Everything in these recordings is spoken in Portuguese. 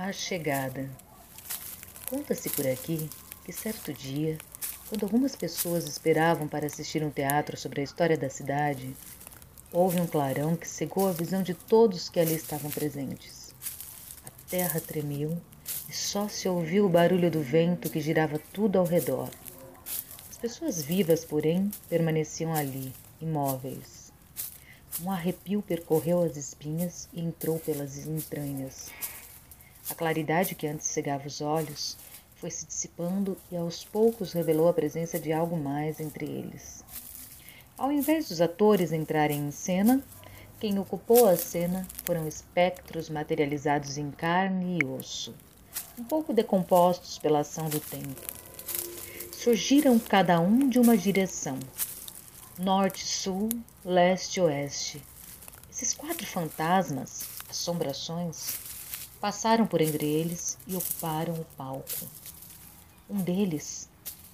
A chegada. Conta-se por aqui que certo dia, quando algumas pessoas esperavam para assistir um teatro sobre a história da cidade, houve um clarão que cegou a visão de todos que ali estavam presentes. A terra tremeu e só se ouviu o barulho do vento que girava tudo ao redor. As pessoas vivas, porém, permaneciam ali, imóveis. Um arrepio percorreu as espinhas e entrou pelas entranhas. A claridade que antes cegava os olhos foi se dissipando e aos poucos revelou a presença de algo mais entre eles. Ao invés dos atores entrarem em cena, quem ocupou a cena foram espectros materializados em carne e osso, um pouco decompostos pela ação do tempo. Surgiram cada um de uma direção, norte-sul, leste-oeste. Esses quatro fantasmas, assombrações, Passaram por entre eles e ocuparam o palco. Um deles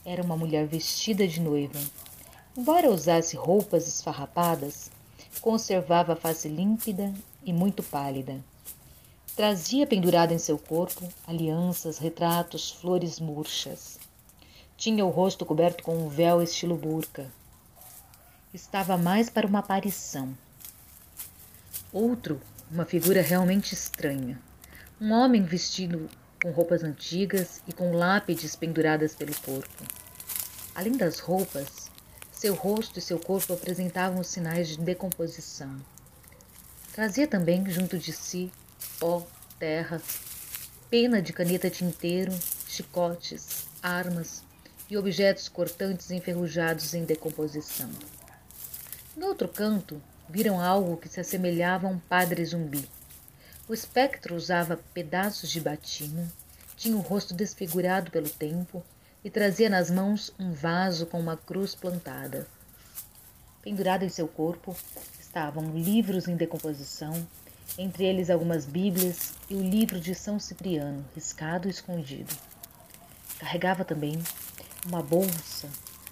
era uma mulher vestida de noiva. Embora usasse roupas esfarrapadas, conservava a face límpida e muito pálida. Trazia pendurada em seu corpo alianças, retratos, flores murchas. Tinha o rosto coberto com um véu estilo burca. Estava mais para uma aparição. Outro, uma figura realmente estranha. Um homem vestido com roupas antigas e com lápides penduradas pelo corpo. Além das roupas, seu rosto e seu corpo apresentavam sinais de decomposição. Trazia também junto de si pó, terra, pena de caneta tinteiro, chicotes, armas e objetos cortantes enferrujados em decomposição. No outro canto, viram algo que se assemelhava a um padre zumbi. O espectro usava pedaços de batina, tinha o rosto desfigurado pelo tempo e trazia nas mãos um vaso com uma cruz plantada. Pendurado em seu corpo estavam livros em decomposição, entre eles algumas Bíblias e o livro de São Cipriano, riscado e escondido. Carregava também uma bolsa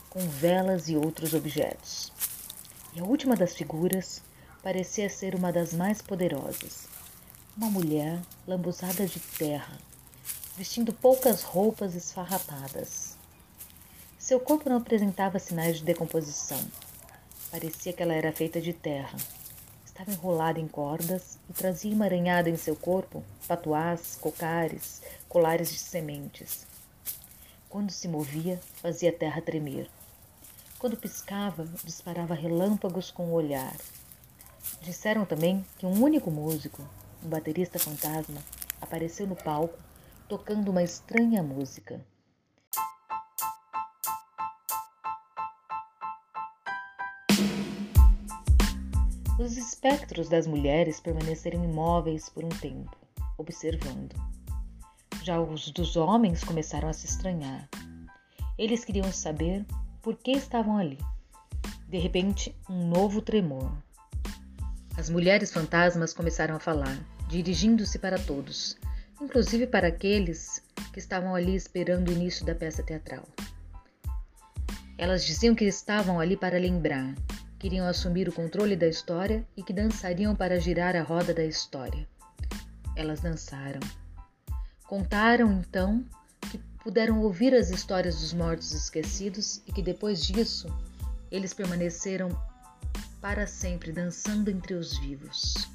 com velas e outros objetos. E a última das figuras parecia ser uma das mais poderosas uma mulher lambuzada de terra, vestindo poucas roupas esfarrapadas. Seu corpo não apresentava sinais de decomposição. Parecia que ela era feita de terra. Estava enrolada em cordas e trazia emaranhada em seu corpo patuás, cocares, colares de sementes. Quando se movia, fazia a terra tremer. Quando piscava, disparava relâmpagos com o olhar. Disseram também que um único músico, um baterista fantasma apareceu no palco tocando uma estranha música. Os espectros das mulheres permaneceram imóveis por um tempo, observando. Já os dos homens começaram a se estranhar. Eles queriam saber por que estavam ali. De repente, um novo tremor. As mulheres fantasmas começaram a falar, dirigindo-se para todos, inclusive para aqueles que estavam ali esperando o início da peça teatral. Elas diziam que estavam ali para lembrar, queriam assumir o controle da história e que dançariam para girar a roda da história. Elas dançaram. Contaram então que puderam ouvir as histórias dos mortos esquecidos e que depois disso eles permaneceram para sempre dançando entre os vivos.